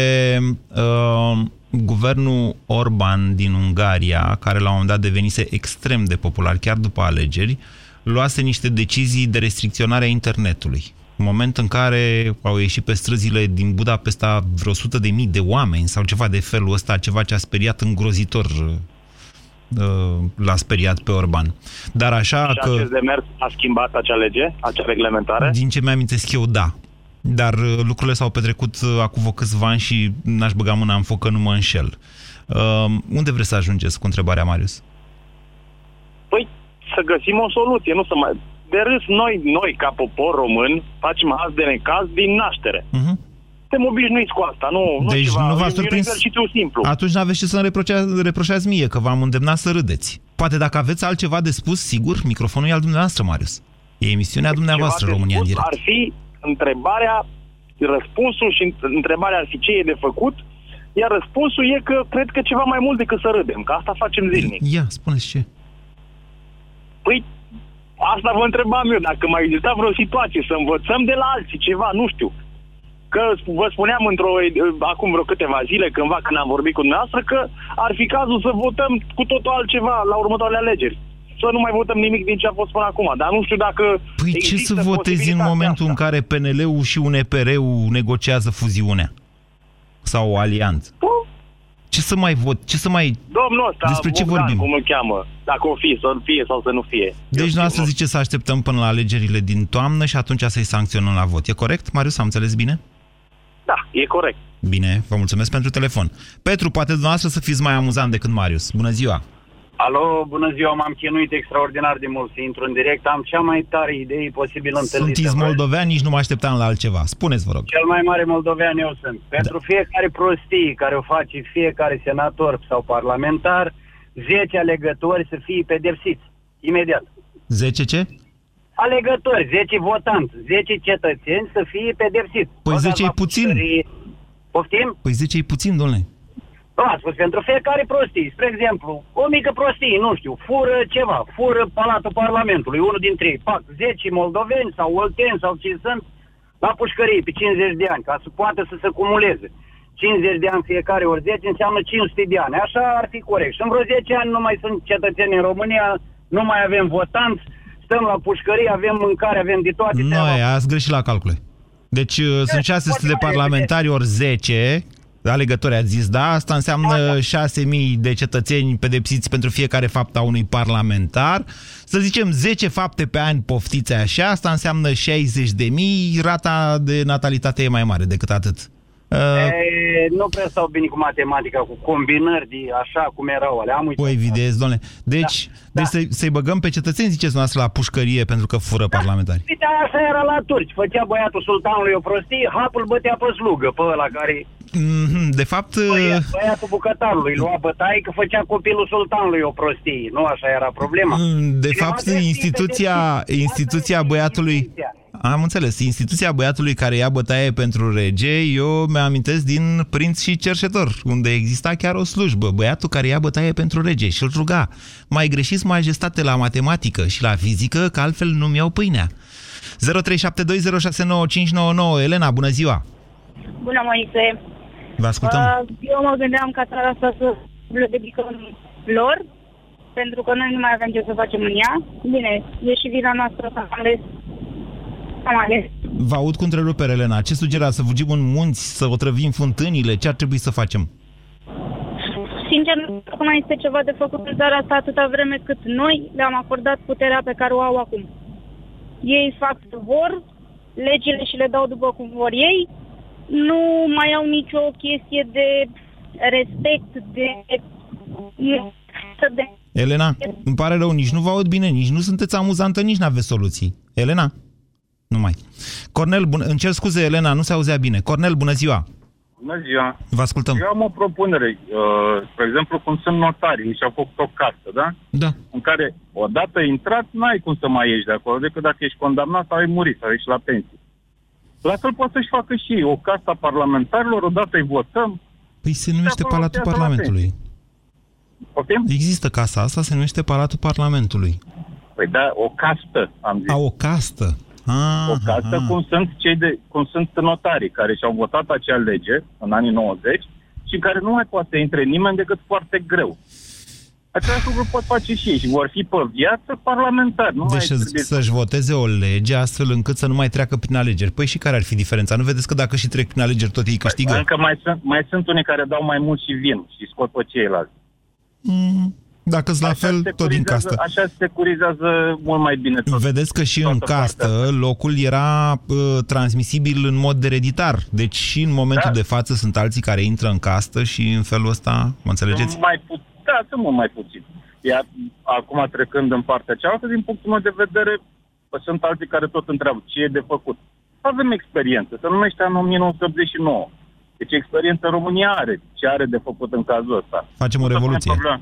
uh, guvernul Orban din Ungaria, care la un moment dat devenise extrem de popular, chiar după alegeri, luase niște decizii de restricționare a internetului. În moment în care au ieșit pe străzile din Budapesta vreo sută de mii de oameni sau ceva de felul ăsta, ceva ce a speriat îngrozitor uh, l-a speriat pe Orban. Dar așa Și că... acest demers a schimbat acea lege, acea reglementare? Din ce mi-amintesc eu, da. Dar uh, lucrurile s-au petrecut uh, acum vreo câțiva ani și n-aș băga mâna în foc că nu mă înșel. Uh, unde vreți să ajungeți cu întrebarea, Marius? Păi, să găsim o soluție, nu să mai... De râs, noi, noi, ca popor român, facem azi de necaz din naștere. Mhm. Suntem obișnuiți cu asta, nu, nu Deci ceva, nu v-a e un surprins? exercițiu simplu. Atunci n-aveți ce să-mi reproșea- reproșați mie, că v-am îndemnat să râdeți. Poate dacă aveți altceva de spus, sigur, microfonul e al dumneavoastră, Marius. E emisiunea dumneavoastră, Ceva de România în spus direct. Ar fi întrebarea, răspunsul și întrebarea ar fi ce e de făcut, iar răspunsul e că cred că ceva mai mult decât să râdem, că asta facem zilnic. Ia, spuneți ce. Păi, asta vă întrebam eu, dacă mai exista vreo situație, să învățăm de la alții ceva, nu știu. Că vă spuneam într-o, acum vreo câteva zile, cândva când am vorbit cu dumneavoastră, că ar fi cazul să votăm cu totul altceva la următoarele alegeri. Să nu mai votăm nimic din ce a fost până acum. Dar nu știu dacă Păi ce există să votezi în posibilitatea momentul în care PNL-ul și UNPR-ul negociază fuziunea? Sau o alianță? Ce să mai vot? Ce să mai... Domnul ăsta, Despre ce Bogdan, vorbim? cum îl cheamă, dacă o fi, să fie sau să nu fie. Deci nu să zice să așteptăm până la alegerile din toamnă și atunci să-i sancționăm la vot. E corect, Marius? Am înțeles bine? Da, e corect. Bine, vă mulțumesc pentru telefon. Petru, poate dumneavoastră să fiți mai amuzant decât Marius. Bună ziua! Alo, bună ziua, m-am chinuit extraordinar de mult să intru în direct. Am cea mai tare idee posibil întâlnită. Sunteți moldovean, nici nu mă așteptam la altceva. Spuneți, vă rog. Cel mai mare moldovean eu sunt. Pentru fiecare prostie care o face fiecare senator sau parlamentar, 10 alegători să fie pedepsiți. Imediat. 10 ce? Alegători, 10 votanți, 10 cetățeni să fie pedepsiți. Păi Băgați 10 e la puțin. pușcărie. Poftim? Păi 10 e puțin, domnule. Nu, am spus pentru fiecare prostie. Spre exemplu, o mică prostie, nu știu, fură ceva, fură Palatul Parlamentului, unul dintre ei, fac 10 moldoveni sau olteni sau ce sunt, la pușcărie pe 50 de ani, ca să poată să se cumuleze. 50 de ani fiecare ori 10 înseamnă 500 de ani. Așa ar fi corect. Și în vreo 10 ani nu mai sunt cetățeni în România, nu mai avem votanți, stăm la pușcărie, avem mâncare, avem de toate. Nu, ați greșit la calcule. Deci uh, sunt 600 de parlamentari ori 10, alegători ați zis, da? Asta înseamnă 6.000 de cetățeni pedepsiți pentru fiecare fapt a unui parlamentar. Să zicem 10 fapte pe an poftiți așa, asta înseamnă 60.000, rata de natalitate e mai mare decât atât. Uh, E, nu prea stau bine cu matematica, cu combinări de așa cum erau alea. Am uitat. o evidez, domnule. Deci, da, deci Să, să-i băgăm pe cetățeni, ziceți noastră, la pușcărie pentru că fură parlamentari. Uite, așa era la turci. Făcea băiatul sultanului o prostie, hapul bătea pe slugă, pe ăla care... Mhm, De fapt, Băia, băiatul bucătarului lua bătaie că făcea copilul sultanului o prostie. Nu așa era problema. Mm, de Și fapt, m-a instituția, instituția băiatului... Am înțeles. Instituția băiatului care ia bătaie pentru rege, eu mi-amintesc din Prinț și Cerșetor, unde exista chiar o slujbă. Băiatul care ia bătaie pentru rege și îl ruga. Mai greșiți majestate la matematică și la fizică, că altfel nu-mi iau pâinea. 0372069599 Elena, bună ziua! Bună, Moise. Vă ascultăm. Uh, eu mă gândeam ca țara asta să dedicăm lor, pentru că noi nu mai avem ce să facem în ea. Bine, e și vina noastră că am ales. Am ales. Vă aud cu întrerupere, Elena. Ce sugerați? Să fugim în munți, să otrăvim fântânile? Ce ar trebui să facem? Sincer, nu mai este ceva de făcut în țara asta atâta vreme cât noi le-am acordat puterea pe care o au acum. Ei fac ce vor, legile și le dau după cum vor ei, nu mai au nicio chestie de respect, de... de Elena, îmi pare rău, nici nu vă aud bine, nici nu sunteți amuzantă, nici nu aveți soluții. Elena? Nu mai. Cornel, bun... îmi cer scuze, Elena, nu se auzea bine. Cornel, bună ziua! Bună ziua! Vă ascultăm. Eu am o propunere. Uh, spre exemplu, cum sunt notari, mi și-au făcut o casă, da? Da. În care, odată intrat, n-ai cum să mai ieși de acolo, decât dacă ești condamnat sau ai murit, sau ești la pensie. La fel poate să-și facă și ei o casă a parlamentarilor, odată îi votăm. Păi se numește acolo Palatul viața la Parlamentului. Poftim? Există casa asta, se numește Palatul Parlamentului. Păi da, o castă, am zis. A, o castă. Ah, o casă ah. cum sunt cei de, cum sunt notarii care și-au votat acea lege în anii 90 și în care nu mai poate să intre nimeni decât foarte greu. Același lucru pot face și ei și vor fi pe viață parlamentari. Nu Deci mai să, trebuie să-și voteze o lege astfel încât să nu mai treacă prin alegeri. Păi și care ar fi diferența? Nu vedeți că dacă și trec prin alegeri tot ei câștigă? Încă mai sunt, mai sunt unii care dau mai mult și vin și scot pe ceilalți. Mm, dacă la fel, tot din Securizează- castă. Așa se securizează mult mai bine tot. Vedeți că și în castă locul era uh, transmisibil în mod dereditar. Deci și în momentul Da. de față sunt alții care intră în castă și în felul ăsta, mă înțelegeți? Sunt mai pu- da, sunt mult mai puțin. Iar acum trecând în partea cealaltă, din punctul meu de vedere, bă, sunt alții care tot întreabă ce e de făcut. Avem experiență, se numește anul 1989. Deci experiență România are. Ce are de făcut în cazul ăsta? Facem o Nu se pune revoluție. problema.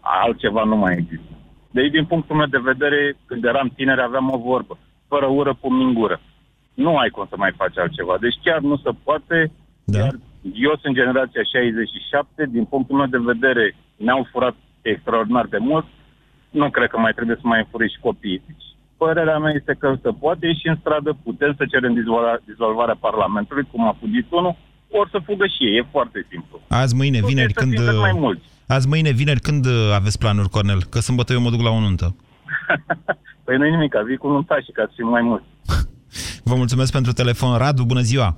Altceva nu mai există. Deci, din punctul meu de vedere, când eram tineri, aveam o vorbă. Fără ură, pumni în gură. Nu ai cum să mai faci altceva. Deci chiar nu se poate. Da. Iar eu sunt generația 67. Din punctul meu de vedere, ne-au furat extraordinar de mult. Nu cred că mai trebuie să mai înfuri și copiii. Deci, părerea mea este că se poate ieși în stradă, putem să cerem dizolva- dizolvarea Parlamentului, cum a fugit unul, ori să fugă și ei. E foarte simplu. Azi, mâine, Putem vineri, să când... fim cât mai mulți. Azi, mâine, vineri, când uh, aveți planuri, Cornel? Că sâmbătă eu mă duc la o nuntă. Păi nu nimic, vii cu nuntașii ca să fim mai mulți. Vă mulțumesc pentru telefon. Radu, bună ziua!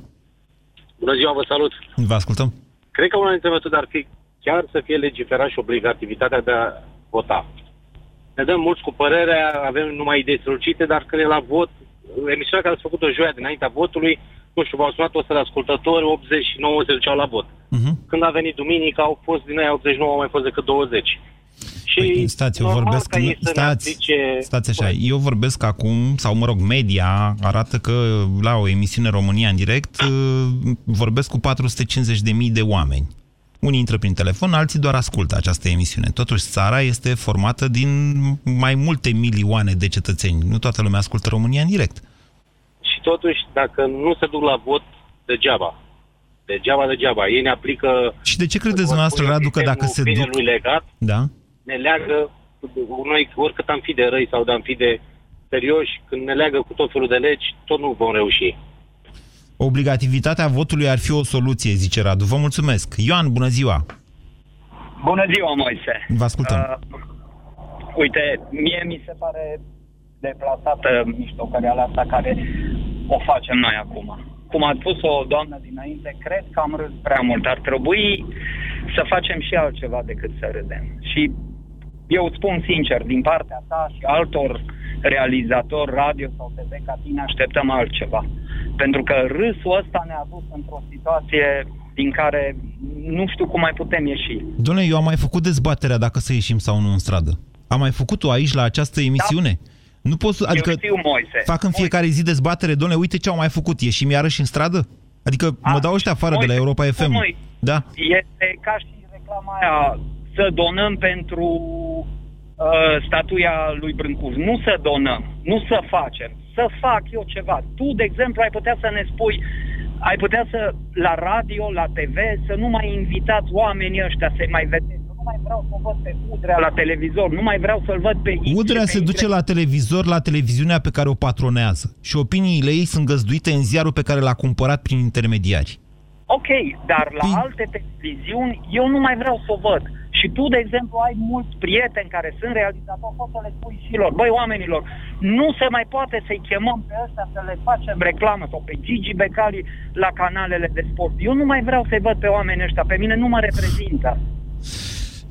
Bună ziua, vă salut. Vă ascultăm. Cred că una dintre metode ar fi chiar să fie legiferat și obligativitatea de a vota. Ne dăm mulți cu părerea, avem numai idei strălucite, dar când e la vot, emisiunea care ați făcut-o joia dinaintea votului, nu știu, v-au sunat 100 de ascultători, 89 se duceau la vot. Uh-huh. Când a venit duminica, au fost din aia 89, au mai fost decât 20. Și Păi, stați, eu normal vorbesc... ca ei să ne Stați, aplice- stați așa, eu vorbesc acum, sau mă rog, media arată că la o emisiune România în direct uh, vorbesc cu 450.000 de oameni. Unii intră prin telefon, alții doar ascultă această emisiune. Totuși, țara este formată din mai multe milioane de cetățeni. Nu toată lumea ascultă România în direct. Și totuși, dacă nu se duc la vot, degeaba. Degeaba, degeaba. Ei ne aplică... Și de ce credeți dumneavoastră, Radu, că dacă se duc... Binelui legat, Da? ne leagă, noi oricât am fi de răi sau de am fi de serioși, când ne leagă cu tot felul de legi, tot nu vom reuși. Obligativitatea votului ar fi o soluție, zice Radu. Vă mulțumesc. Ioan, bună ziua! Bună ziua, Moise! Vă ascultăm. Uh, uite, mie mi se pare deplasată miștocăreala asta care o facem noi acum. cum a spus o doamnă dinainte, cred că am râs prea mult. Ar trebui să facem și altceva decât să râdem. Și eu îți spun sincer, din partea ta și altor realizatori radio sau TV ca tine, așteptăm altceva. Pentru că râsul ăsta ne-a dus într-o situație din care nu știu cum mai putem ieși. Doamne, eu am mai făcut dezbaterea dacă să ieșim sau nu în stradă. Am mai făcut-o aici, la această emisiune. Da. Nu pot să, adică eu știu, Moise. fac în fiecare zi dezbatere, doamne, uite ce au mai făcut, ieșim iarăși în stradă? Adică A, mă dau ăștia afară Moise, de la Europa FM. Noi. Da. Este ca și reclama aia, să donăm pentru uh, statuia lui Brâncuș. Nu să donăm, nu să facem, să fac eu ceva. Tu, de exemplu, ai putea să ne spui ai putea să, la radio, la TV, să nu mai invitați oamenii ăștia să mai vedeți. Nu mai vreau să văd pe Udrea la televizor, nu mai vreau să-l văd pe X Udrea pe se duce la televizor, la televiziunea pe care o patronează. Și opiniile ei sunt găzduite în ziarul pe care l-a cumpărat prin intermediari. Ok, dar la P- alte televiziuni eu nu mai vreau să o văd. Și tu, de exemplu, ai mulți prieteni care sunt realizatori, poți să le spui și lor, băi, oamenilor, nu se mai poate să-i chemăm pe ăsta să le facem reclamă sau pe Gigi Becali la canalele de sport. Eu nu mai vreau să-i văd pe oamenii ăștia, pe mine nu mă reprezintă.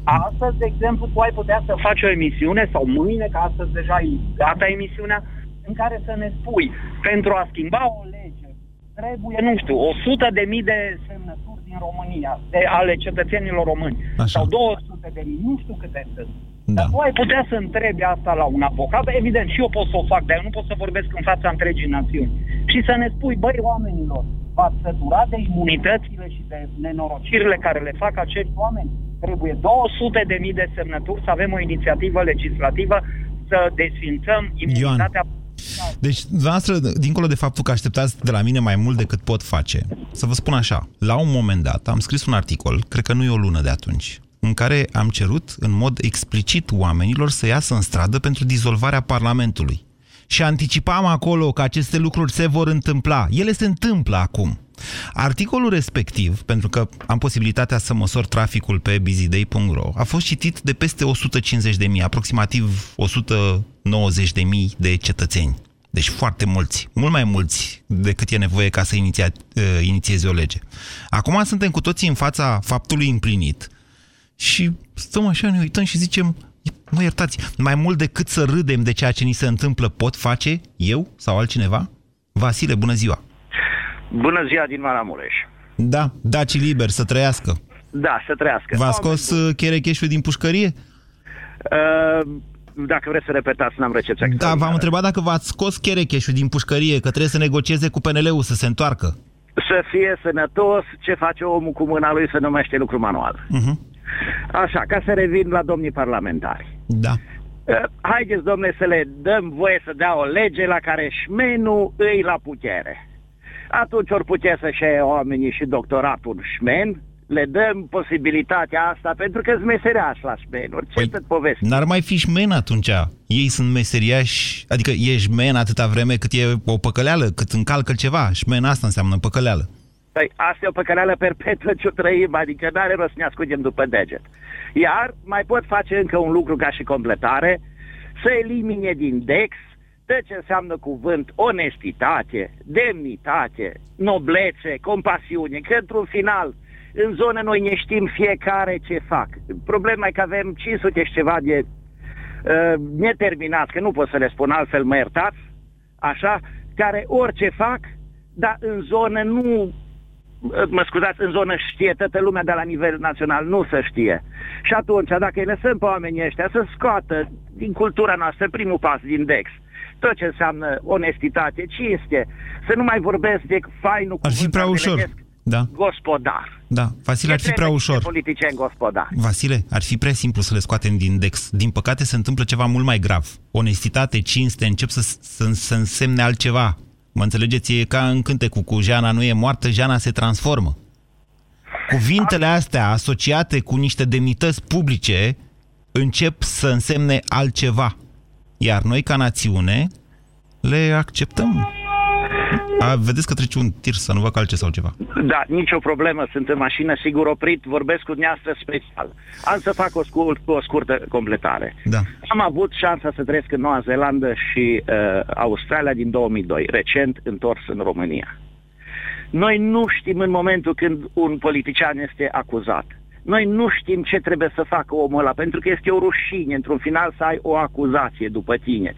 Astăzi, de exemplu, tu ai putea să faci o emisiune sau mâine, că astăzi deja e gata emisiunea, în care să ne spui, pentru a schimba o lege, trebuie, nu știu, 100 de mii de semnături din România, de ale cetățenilor români, Așa. sau 200 de mii, nu știu câte sunt. Da. Dar tu ai putea să întrebi asta la un avocat, evident, și eu pot să o fac, dar eu nu pot să vorbesc în fața întregii națiuni. Și să ne spui, băi, oamenilor, v-ați săturat de imunitățile și de nenorocirile care le fac acești oameni? Trebuie 200 de mii de semnături să avem o inițiativă legislativă să desfințăm imunitatea Ioan. Deci, dumneavoastră, dincolo de faptul că așteptați de la mine mai mult decât pot face, să vă spun așa, la un moment dat am scris un articol, cred că nu e o lună de atunci, în care am cerut în mod explicit oamenilor să iasă în stradă pentru dizolvarea Parlamentului. Și anticipam acolo că aceste lucruri se vor întâmpla. Ele se întâmplă acum. Articolul respectiv, pentru că am posibilitatea să măsor traficul pe busyday.ro, a fost citit de peste 150.000, aproximativ 190.000 de cetățeni. Deci foarte mulți, mult mai mulți decât e nevoie ca să iniția, uh, inițieze o lege. Acum suntem cu toții în fața faptului împlinit și stăm așa, ne uităm și zicem, mă iertați, mai mult decât să râdem de ceea ce ni se întâmplă, pot face eu sau altcineva? Vasile, bună ziua! Bună ziua din Maramureș. Da, daci liber, să trăiască. Da, să trăiască. V-a scos uh, cherecheșul din pușcărie? Uh, dacă vreți să repetați, n-am recepția. Da, v-am întrebat dacă v-ați scos cherecheșul din pușcărie, că trebuie să negocieze cu PNL-ul să se întoarcă. Să fie sănătos, ce face omul cu mâna lui să numește lucru manual. Uh-huh. Așa, ca să revin la domnii parlamentari. Da. Uh, haideți, domnule, să le dăm voie să dea o lege la care șmenul îi la putere atunci ori putea să-și ia oamenii și doctoratul șmen, le dăm posibilitatea asta pentru că sunt meseriași la șmenuri. Ce păi, povesti? N-ar mai fi șmen atunci. Ei sunt meseriași, adică e șmen atâta vreme cât e o păcăleală, cât încalcă ceva. Șmen asta înseamnă păcăleală. Păi asta e o păcăleală perpetuă ce o trăim, adică n-are rost să ne ascundem după deget. Iar mai pot face încă un lucru ca și completare, să elimine din DEX tot ce înseamnă cuvânt onestitate, demnitate, noblețe, compasiune, că într-un final, în zonă noi ne știm fiecare ce fac. Problema e că avem 500 și ceva de uh, neterminați, că nu pot să le spun altfel, mă iertați, așa, care orice fac, dar în zonă nu mă scuzați, în zonă știe toată lumea de la nivel național, nu să știe. Și atunci, dacă îi lăsăm pe oamenii ăștia să scoată din cultura noastră primul pas din DEX, tot ce înseamnă onestitate, cinste, să nu mai vorbesc de fainul Ar fi prea ușor. Da. Gospodar. Da, Vasile, ar fi prea ușor. Politicieni gospodar. Vasile, ar fi prea simplu să le scoatem din index. Din păcate se întâmplă ceva mult mai grav. Onestitate, cinste, încep să, să, să însemne altceva. Mă înțelegeți? E ca în cântecul cu Jana nu e moartă, Jana se transformă. Cuvintele astea asociate cu niște demnități publice încep să însemne altceva. Iar noi, ca națiune, le acceptăm. A, vedeți că trece un tir, să nu vă calce sau ceva. Da, nicio problemă, sunt în mașină, sigur oprit, vorbesc cu dumneavoastră special. Am să fac o, scurt, o scurtă completare. Da. Am avut șansa să trăiesc în Noua Zeelandă și uh, Australia din 2002, recent întors în România. Noi nu știm în momentul când un politician este acuzat. Noi nu știm ce trebuie să facă omul ăla, pentru că este o rușine, într-un final, să ai o acuzație după tine.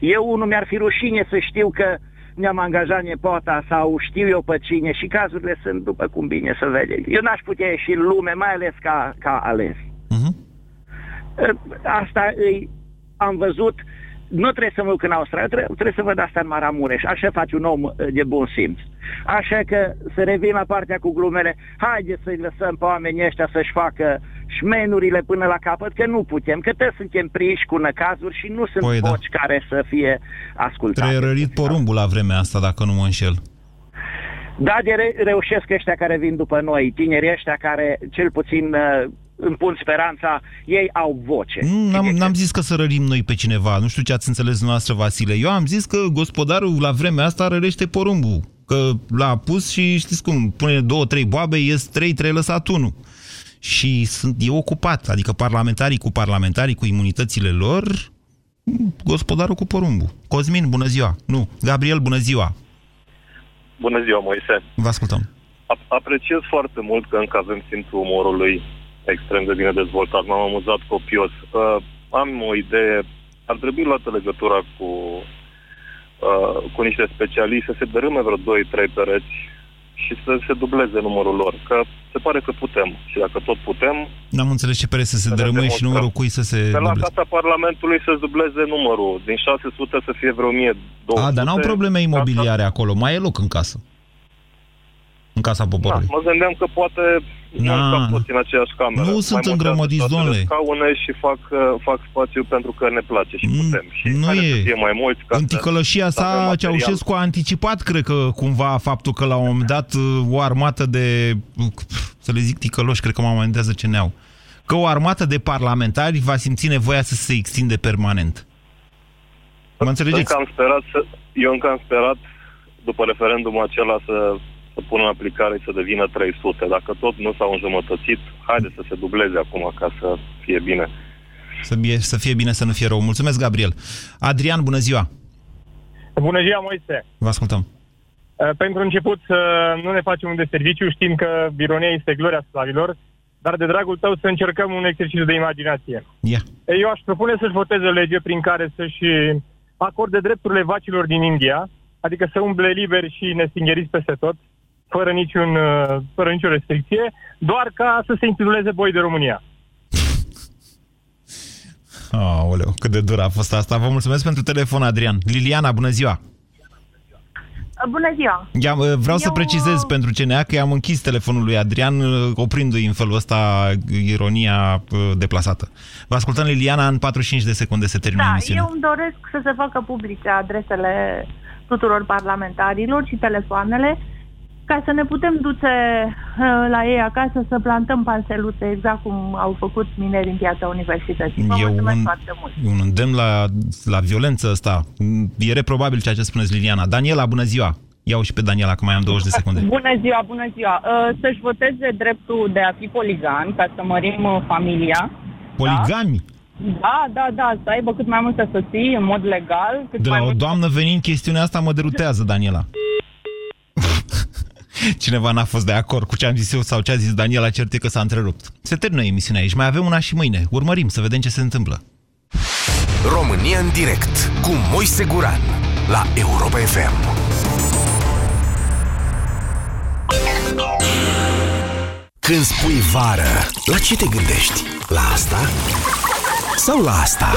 Eu, unul, mi-ar fi rușine să știu că mi-am angajat nepoata sau știu eu pe cine și cazurile sunt după cum bine să vede. Eu n-aș putea ieși în lume, mai ales ca, ca ales. Uh-huh. Asta îi am văzut nu trebuie să mă duc în Australia, trebuie, trebuie să văd asta în Maramureș. Așa face un om uh, de bun simț. Așa că să revin la partea cu glumele, haideți să-i lăsăm pe oamenii ăștia să-și facă șmenurile până la capăt, că nu putem, că toți suntem prinși cu năcazuri și nu sunt Păi da. voci care să fie ascultate. Trebuie rărit porumbul la vremea asta, dacă nu mă înșel. Da, de re- reușesc ăștia care vin după noi, tinerii ăștia care, cel puțin, uh, îmi pun speranța, ei au voce. Nu, n-am, n-am zis că să rărim noi pe cineva. Nu știu ce ați înțeles noastră, Vasile. Eu am zis că gospodarul la vremea asta rărește porumbul. Că l-a pus și știți cum, pune două, trei boabe, ies trei, trei lăsat unul. Și sunt, e ocupat, adică parlamentarii cu parlamentarii, cu imunitățile lor, gospodarul cu porumbul. Cosmin, bună ziua! Nu, Gabriel, bună ziua! Bună ziua, Moise. Vă ascultăm. A- apreciez foarte mult că încă avem simțul umorului extrem de bine dezvoltat. M-am amuzat copios. Uh, am o idee. Ar trebui luată legătura cu, uh, cu niște specialiști să se dărâme vreo 2-3 pereți și să se dubleze numărul lor. Că se pare că putem. Și dacă tot putem, N-am înțeles ce pere să se dărâmă și numărul cui să se de la dubleze. Casa Parlamentului să dubleze numărul. Din 600 să fie vreo 1200. A, dar n-au probleme imobiliare acolo, mai e loc în casă. În casa poporului. Mă gândeam că poate nu Na. stau toți în aceeași cameră. Nu sunt Mai îngrămădiți, montează toate domnule. scaune și fac, uh, fac spațiu pentru că ne place și putem. Și nu haideți e. să fie mai mulți ca În să- ticălășia să avem sa, material. Ceaușescu a anticipat, cred că, cumva, faptul că la un moment dat uh, o armată de, să le zic ticăloși, cred că mă amendează ce neau, că o armată de parlamentari va simți nevoia să se extinde permanent. Mă înțelegeți? Încă am sperat să, eu încă am sperat, după referendumul acela, să, să pună în aplicare și să devină 300. Dacă tot nu s-au înjumătățit, haide să se dubleze acum ca să fie bine. Să fie, să fie bine, să nu fie rău. Mulțumesc, Gabriel. Adrian, bună ziua! Bună ziua, Moise! Vă ascultăm. Uh, Pentru început să nu ne facem un deserviciu, știm că ironia este gloria slavilor, dar de dragul tău să încercăm un exercițiu de imaginație. Ia. Eu aș propune să-și voteze o lege prin care să-și acorde drepturile vacilor din India, adică să umble liber și nestingheriți peste tot, fără, niciun, uh, fără nicio restricție, doar ca să se intituleze boi de România. Aoleu, cât de dur a fost asta. Vă mulțumesc pentru telefon, Adrian. Liliana, bună ziua! Bună ziua! I-am, uh, vreau să Eu, precizez uh, pentru CNA că i-am închis telefonul lui Adrian, uh, oprindu-i în felul ăsta ironia uh, deplasată. Vă ascultăm, Liliana, în 45 de secunde se termină Da, emisiunea. eu îmi doresc să se facă publice adresele tuturor parlamentarilor și telefoanele ca să ne putem duce uh, la ei acasă să plantăm parseluțe exact cum au făcut minerii în piața universității. Vă E mulțumesc un- foarte mult! Un îndemn la, la violență ăsta. E reprobabil ceea ce spuneți, Liliana. Daniela, bună ziua! Iau și pe Daniela, că mai am 20 de secunde. Bună ziua, bună ziua. Uh, Să-și voteze dreptul de a fi poligan, ca să mărim uh, familia. Poligami? Da, da, da, să aibă cât mai multe soții în mod legal. Cât De mai la o mult... doamnă venind chestiunea asta mă derutează, Daniela. Cineva n-a fost de acord cu ce am zis eu sau ce a zis Daniela, cert e că s-a întrerupt. Se termină emisiunea aici, mai avem una și mâine. Urmărim să vedem ce se întâmplă. România în direct cu Moise Guran la Europa FM. Când spui vară, la ce te gândești? La asta? Sau la asta?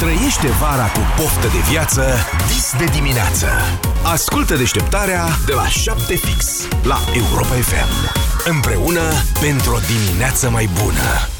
Trăiește vara cu poftă de viață dis de dimineață. Ascultă deșteptarea de la 7 fix la Europa FM. Împreună pentru o dimineață mai bună.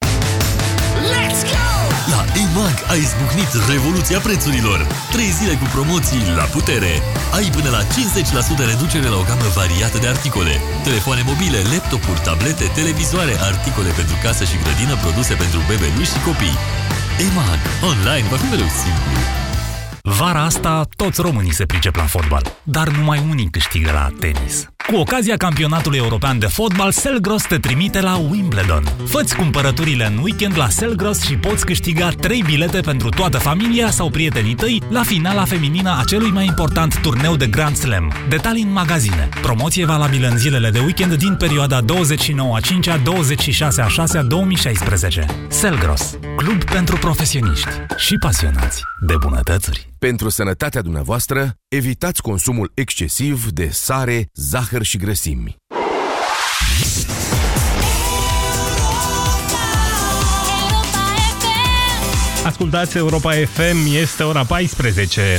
La EMAG a izbucnit revoluția prețurilor. Trei zile cu promoții la putere. Ai până la 50% reducere la o gamă variată de articole. Telefoane mobile, laptopuri, tablete, televizoare, articole pentru casă și grădină, produse pentru bebeluși și copii. EMAG. Online va fi mereu simplu. Vara asta, toți românii se pricep la fotbal, dar numai unii câștigă la tenis. Cu ocazia campionatului european de fotbal, Selgros te trimite la Wimbledon. Făți cumpărăturile în weekend la Selgros și poți câștiga 3 bilete pentru toată familia sau prietenii tăi la finala feminină a celui mai important turneu de Grand Slam. Detalii în magazine. Promoție valabilă în zilele de weekend din perioada 29 a 5 a 26 a 6 a 2016. Selgros, club pentru profesioniști și pasionați de bunătățuri. Pentru sănătatea dumneavoastră, evitați consumul excesiv de sare, zahăr și grăsimi. Ascultați Europa FM, este ora 14.